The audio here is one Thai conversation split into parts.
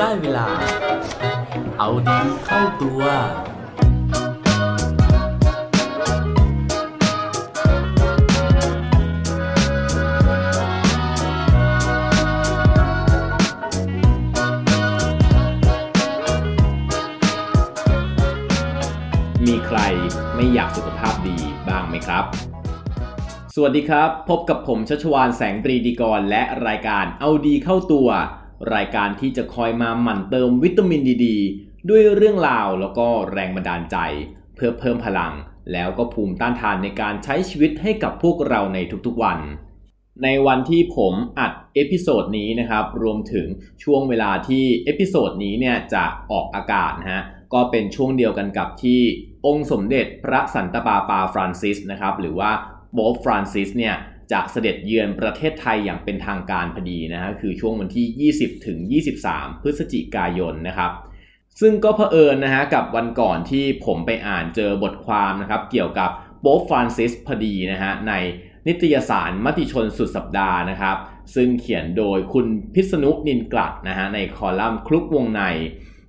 ได้เวลา เอาดีเข้าตัว มีใครไม่อยากสุขภาพดีบ้างไหมครับ สวัสดีครับ พบกับผมชัชวานแสงปรีดีกรและรายการเอาดีเข้าตัว รายการที่จะคอยมาหมั่นเติมวิตามินดีดีด้วยเรื่องราวแล้วก็แรงบันดาลใจ เพื่อเพิ่มพลัง แล้วก็ภูมิต้านทานในการใช้ชีวิตให้กับพวกเราในทุกๆวัน ในวันที่ผมอัด episode นี้นะครับ รวมถึงช่วงเวลาที่ episode นี้เนี่ยจะออกอากาศนะฮะก็เป็นช่วงเดียวกันกับที่องค์สมเด็จพระสันตะปาปาฟรานซิสนะครับหรือว่าโป๊ปฟรานซิสเนี่ย จะเสด็จเยือนประเทศไทยอย่างเป็นทางการพอดีนะฮะคือช่วงวันที่ 20 ถึง 23 พฤศจิกายนนะครับ ซึ่งก็เผอิญนะฮะกับวันก่อนที่ผมไปอ่านเจอบทความนะครับ เกี่ยวกับโบ๊ฟฟรานซิสพอดีนะฮะในนิตยสารมติชนสุดสัปดาห์นะครับ ซึ่งเขียนโดยคุณพิษณุนินกลัดนะฮะในคอลัมน์คลุกวงใน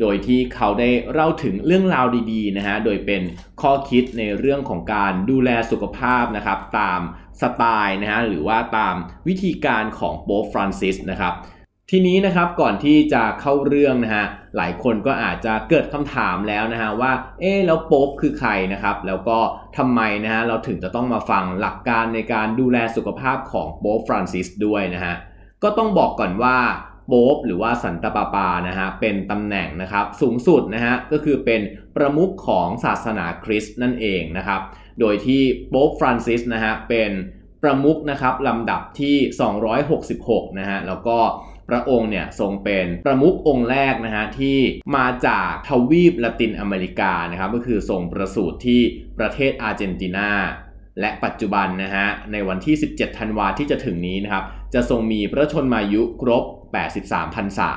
โดยที่เขาได้เล่าถึงเรื่องราวดีๆนะฮะโดยเป็นข้อคิดในเรื่องของการดูแลสุขภาพนะครับ ตาม สไตล์นะฮะหรือว่าตามวิธีการของโป๊ฟรานซิสนะครับทีนี้นะครับก่อนที่จะเข้าเรื่องนะฮะหลายคนก็อาจจะเกิดคำถามแล้วนะฮะว่าเอ๊แล้วโป๊ปคือใครนะครับแล้วก็ทำไมนะฮะเราถึงจะต้องมาฟังหลักการในการดูแลสุขภาพของโป๊ปฟรานซิสด้วยนะฮะก็ต้องบอกก่อนว่า โป๊ปหรือว่าสันตปาปานะฮะเป็นตำแหน่งนะครับสูงสุดนะฮะก็คือเป็นประมุขของศาสนาคริสต์นั่นเองนะครับโดยที่โป๊ปฟรานซิสนะฮะเป็นประมุขนะครับลำดับที่ 266 นะฮะแล้วก็พระองค์เนี่ยทรงเป็นประมุของค์แรกนะฮะที่มาจากทวีปละตินอเมริกานะครับก็คือทรงประสูติที่ประเทศอาร์เจนตินาและปัจจุบันนะฮะในวันที่ 17 ธันวาที่จะถึงนี้นะครับจะทรงมีพระชนมายุครบ 83พรรษา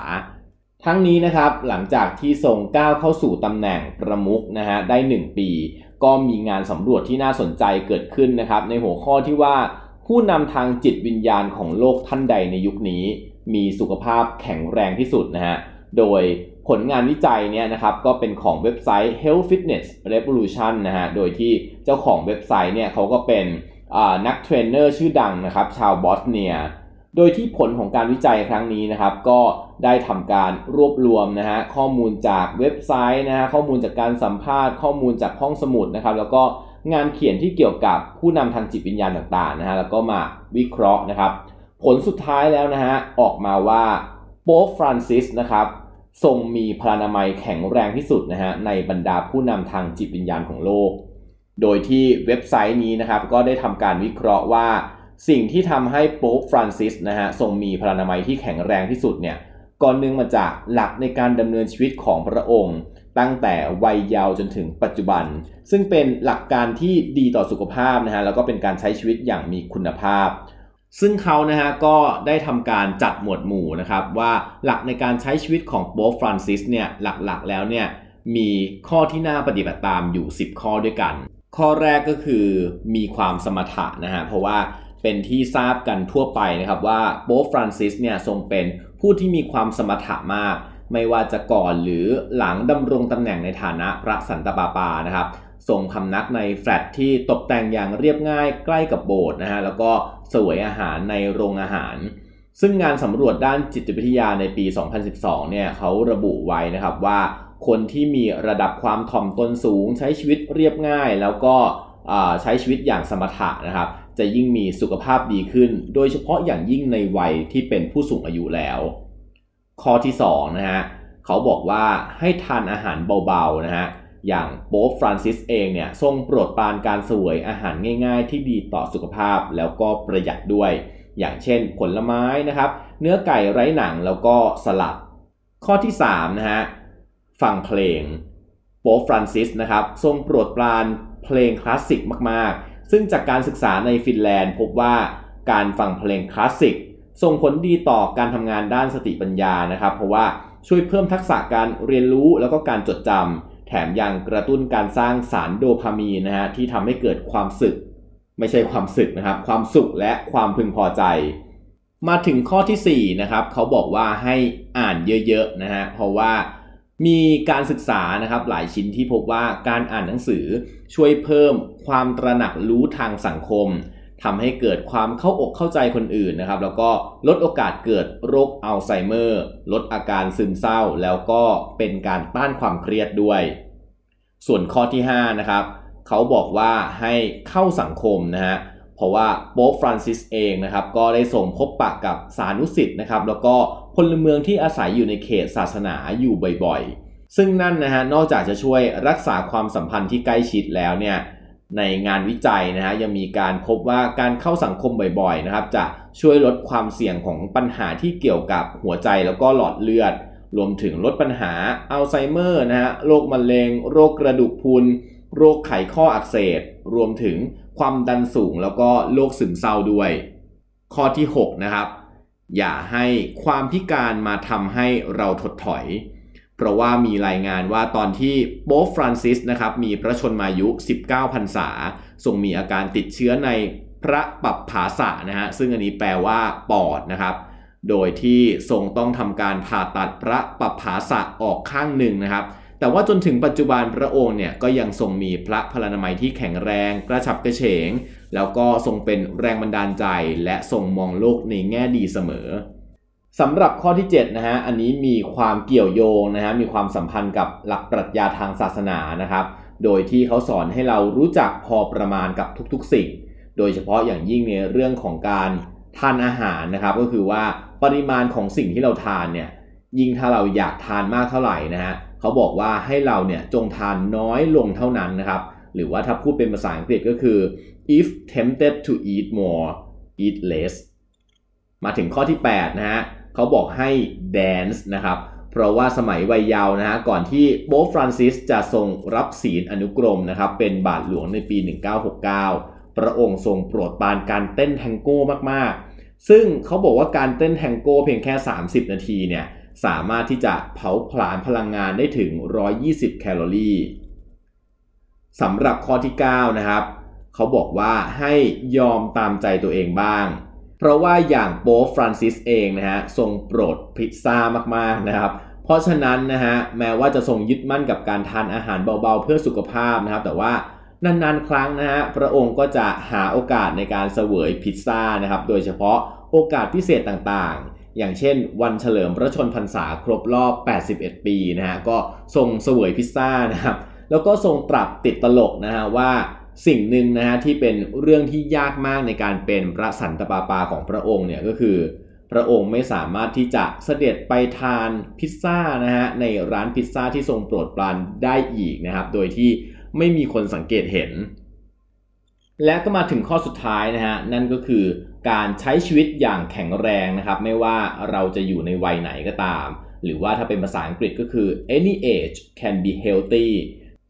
ทั้งนี้นะครับหลังจากที่ทรงก้าวเข้าสู่ตำแหน่งประมุขนะฮะได้ 1 ปี ก็มีงานสำรวจที่น่าสนใจเกิดขึ้นนะครับ ในหัวข้อที่ว่าผู้นำทางจิตวิญญาณของโลกท่านใดในยุคนี้ มีสุขภาพแข็งแรงที่สุดนะฮะโดยผลงานวิจัยเนี่ยนะครับก็เป็นของเว็บไซต์ Health Fitness Revolution นะฮะโดยที่เจ้าของเว็บไซต์เนี่ยเขาก็เป็นนักเทรนเนอร์ชื่อดังนะครับชาวบอสเนีย โดยที่ผลของการวิจัยครั้งนี้นะครับ ก็ได้ทำการรวบรวมนะฮะข้อมูลจากเว็บไซต์นะฮะข้อมูลจากการสัมภาษณ์ข้อมูลจากห้องสมุดนะครับ แล้วก็งานเขียนที่เกี่ยวกับผู้นำทางจิตวิญญาณต่างๆนะฮะแล้วก็มาวิเคราะห์นะครับ ผลสุดท้ายแล้วนะฮะออกมาว่าโป๊ปฟรานซิสนะครับทรงมีพลานามัยแข็งแรงที่สุดนะฮะในบรรดาผู้นำทางจิตวิญญาณของโลก โดยที่เว็บไซต์นี้นะครับก็ได้ทำการวิเคราะห์ว่า สิ่งที่ทำให้โป๊ปฟรานซิสนะฮะทรงมีพลานามัยที่แข็งแรงที่สุดเนี่ยก่อนหนึ่งมาจากหลักในการดำเนินชีวิตของพระองค์ ตั้งแต่วัยเยาว์จนถึงปัจจุบัน ซึ่งเป็นหลักการที่ดีต่อสุขภาพนะฮะแล้วก็เป็นการใช้ชีวิตอย่างมีคุณภาพ ซึ่งเขานะฮะก็ได้ทำการจัดหมวดหมู่นะครับว่าหลักในการใช้ชีวิตของโป๊ปฟรานซิสเนี่ยหลักๆ แล้วเนี่ยมีข้อที่น่าปฏิบัติตามอยู่ 10 ข้อด้วยกัน ข้อแรกก็คือมีความสมถะนะฮะเพราะว่า เป็นที่ทราบกันทั่วไปนะครับว่าโป๊ปฟรานซิสเนี่ยทรงเป็นผู้ที่มีความสมถะมาก ไม่ว่าจะก่อนหรือหลังดำรงตำแหน่งในฐานะพระสันตะปาปานะครับทรงพำนักในแฟลตที่ตกแต่งอย่างเรียบง่ายใกล้กับโบสถ์นะฮะแล้วก็สวยอาหารในโรงอาหาร ซึ่งงานสำรวจด้านจิตวิทยาในปี 2012 เนี่ยเขาระบุไว้นะครับว่า คนที่มีระดับความถ่อมตนสูง ใช้ชีวิตเรียบง่าย แล้วก็ใช้ชีวิตอย่างสมถะนะครับ จะยิ่งมีสุขภาพดีขึ้น โดยเฉพาะอย่างยิ่งในวัยที่เป็นผู้สูงอายุแล้ว ข้อที่2นะฮะเขาบอกว่าให้ทานอาหารเบาๆนะฮะอย่างโป๊ปฟรานซิสเองเนี่ยทรงโปรดปรานการเสวยอาหารง่ายๆ ที่ดีต่อสุขภาพแล้วก็ประหยัดด้วย อย่างเช่นผลไม้นะครับ เนื้อไก่ไร้หนังแล้วก็สลัด ข้อที่3นะฮะฟังเพลงโป๊ปฟรานซิสนะครับทรงโปรดปรานเพลงคลาสสิกมากๆ ซึ่งจากการศึกษาในฟินแลนด์พบว่าการฟังเพลงคลาสสิกส่งผลดีต่อการทำงานด้านสติปัญญานะครับ เพราะว่าช่วยเพิ่มทักษะการเรียนรู้แล้วก็การจดจำแถมยังกระตุ้นการสร้างสารโดพามีนนะฮะที่ทำให้เกิดความสึก ไม่ใช่ความสึกนะครับ ความสุขและความพึงพอใจ มาถึงข้อที่4นะครับเขาบอกว่าให้อ่านเยอะๆนะฮะเพราะว่า มีการศึกษานะครับหลายชิ้นที่พบว่าการอ่านหนังสือช่วยเพิ่มความตระหนักรู้ทางสังคมทำให้เกิดความเข้าอกเข้าใจคนอื่นนะครับ แล้วก็ลดโอกาสเกิดโรคอัลไซเมอร์ ลดอาการซึมเศร้า แล้วก็เป็นการต้านความเครียดด้วย ส่วนข้อที่5นะครับเขาบอกว่าให้เข้าสังคมนะฮะเพราะว่าโป๊ปฟรานซิสเองนะครับก็ได้ส่งพบปะกับสานุสิทธ์นะครับ แล้วก็ พลเมืองที่อาศัยอยู่ในเขตศาสนาอยู่บ่อยๆ ซึ่งนั่นนะฮะนอกจากจะช่วยรักษาความสัมพันธ์ที่ใกล้ชิดแล้วเนี่ยในงานวิจัยนะฮะยังมีการพบว่าการเข้าสังคมบ่อยๆนะครับจะช่วยลดความเสี่ยงของปัญหาที่เกี่ยวกับหัวใจแล้วก็หลอดเลือด รวมถึงลดปัญหาอัลไซเมอร์นะฮะโรคมะเร็ง โรคกระดูกพรุนโรคไขข้ออักเสบรวมถึงความดันสูงแล้วก็โรคซึมเศร้าด้วย ข้อที่ 6 นะครับ อย่าให้ความพิการมาทำให้เราถดถอย เพราะว่ามีรายงานว่าตอนที่โป๊ปฟรานซิสนะครับมีพระชนมายุ 19พรรษาทรงมีอาการติดเชื้อในพระปับผาสะนะฮะซึ่งอันนี้แปลว่าปอดนะครับโดยที่ทรงต้องทำการผ่าตัดพระปับผาสะออกข้างหนึ่งนะครับ แต่ว่าจนถึงปัจจุบันพระองค์เนี่ยก็ยังทรงมีพระพลานามัยที่แข็งแรง กระฉับกระเฉง แล้วก็ทรงเป็นแรงบันดาลใจ และทรงมองโลกในแง่ดีเสมอสำหรับข้อที่7นะฮะอันนี้มีความเกี่ยวโยงนะฮะมีความสัมพันธ์กับหลักปรัชญาทางศาสนานะครับโดยที่เขาสอนให้เรารู้จักพอประมาณกับทุกๆสิ่ง โดยเฉพาะอย่างยิ่งในเรื่องของการทานอาหารนะครับก็คือว่าปริมาณของสิ่งที่เราทานเนี่ยยิ่งถ้าเราอยากทานมากเท่าไหร่นะฮะ เขาบอกว่าให้เราเนี่ยจงทานน้อยลงเท่านั้นนะครับ หรือว่าถ้าพูดเป็นภาษาอังกฤษก็คือ if tempted to eat more eat less มาถึงข้อที่ 8 นะฮะเขาบอกให้ dance นะครับ เพราะว่าสมัยวัยเยาว์นะฮะก่อนที่โบ๊ฟรานซิสจะทรงรับศีลอนุกรมนะครับ เป็นบาทหลวงในปี 1969 พระองค์ทรงโปรดปรานการเต้นแทงโก้มากๆ ซึ่งเขาบอกว่าการเต้นแทงโก้เพียงแค่ 30 นาทีเนี่ย สามารถที่จะเผาผลาญพลังงานได้ถึง 120 แคลอรี่สำหรับข้อที่ 9 นะครับเขาบอกว่าให้ยอมตามใจตัวเองบ้าง เพราะว่าอย่างโป๊ปฟรานซิสเองนะฮะทรงโปรดพิซซ่ามากๆนะครับ เพราะฉะนั้นนะฮะแม้ว่าจะทรงยึดมั่นกับการทานอาหารเบาๆ เพื่อสุขภาพนะครับ แต่ว่านานๆ ครั้งนะฮะพระองค์ก็จะหาโอกาสในการเสวยพิซซ่านะครับ โดยเฉพาะโอกาสพิเศษต่างๆ อย่างเช่น วันเฉลิมพระชนพรรษาครบรอบ 81 ปีนะฮะก็ทรงเสวยพิซซ่านะครับแล้วก็ทรงตรับติดตลกนะฮะว่าสิ่งหนึ่งนะฮะที่เป็นเรื่องที่ยากมากในการเป็นพระสันตะปาปาของพระองค์เนี่ยก็คือ พระองค์ไม่สามารถที่จะเสด็จไปทานพิซซ่านะฮะในร้านพิซซ่าที่ทรงโปรดปรานได้อีกนะครับ โดยที่ไม่มีคนสังเกตเห็น และก็มาถึงข้อสุดท้ายนะฮะนั่นก็คือ การใช้ชีวิตอย่างแข็งแรงนะครับ ไม่ว่าเราจะอยู่ในวัยไหนก็ตาม หรือว่าถ้าเป็นภาษาอังกฤษก็คือ any age can be healthy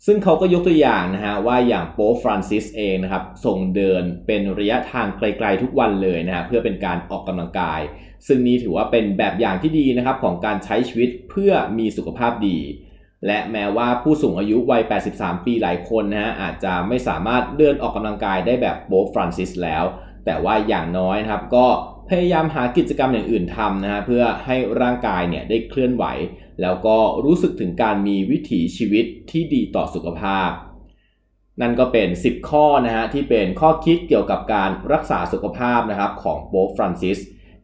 ซึ่งเขาก็ยกตัวอย่างนะฮะว่าอย่างโป๊ฟรานซิสเองนะครับส่งเดินเป็นระยะทางไกลๆทุกวันเลยนะฮะเพื่อเป็นการออกกำลังกาย ซึ่งนี้ถือว่าเป็นแบบอย่างที่ดีนะครับของการใช้ชีวิตเพื่อมีสุขภาพดี และแม้ว่าผู้สูงอายุวัย 83 ปีหลายคนนะฮะอาจจะไม่สามารถเดินออกกำลังกายได้แบบโป๊ฟรานซิสแล้ว แต่ว่าอย่างน้อยนะครับก็พยายามหากิจกรรมอย่างอื่นทำนะฮะเพื่อให้ร่างกายเนี่ยได้เคลื่อนไหว แล้วก็รู้สึกถึงการมีวิถีชีวิตที่ดีต่อสุขภาพ นั่นก็เป็น 10 ข้อนะฮะที่เป็นข้อคิดเกี่ยวกับการรักษาสุขภาพนะครับของโป๊ปฟรานซิส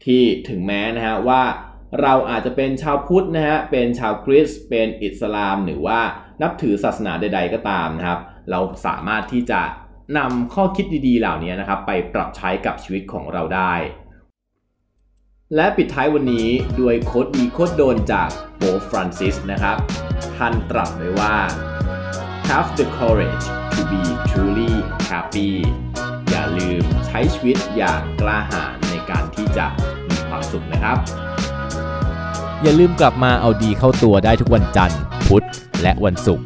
ที่ถึงแม้นะฮะว่าเราอาจจะเป็นชาวพุทธนะฮะเป็นชาวคริสต์เป็นอิสลาม หรือว่านับถือศาสนาใด ๆ ก็ตามนะครับ เราสามารถที่จะ นำข้อคิดดีๆ เหล่านี้นะครับไปปรับใช้กับชีวิตของเราได้ และปิดท้ายวันนี้ด้วยโคดดีโคดโดนจากโบฟรานซิสนะครับ ท่านตรัสไว้ว่า have the courage to be truly happy อย่าลืมใช้ชีวิตอย่างกล้าหาญในการที่จะมีความสุขนะครับ อย่าลืมกลับมาเอาดีเข้าตัวได้ทุกวันจันทร์ พุธ และวันศุกร์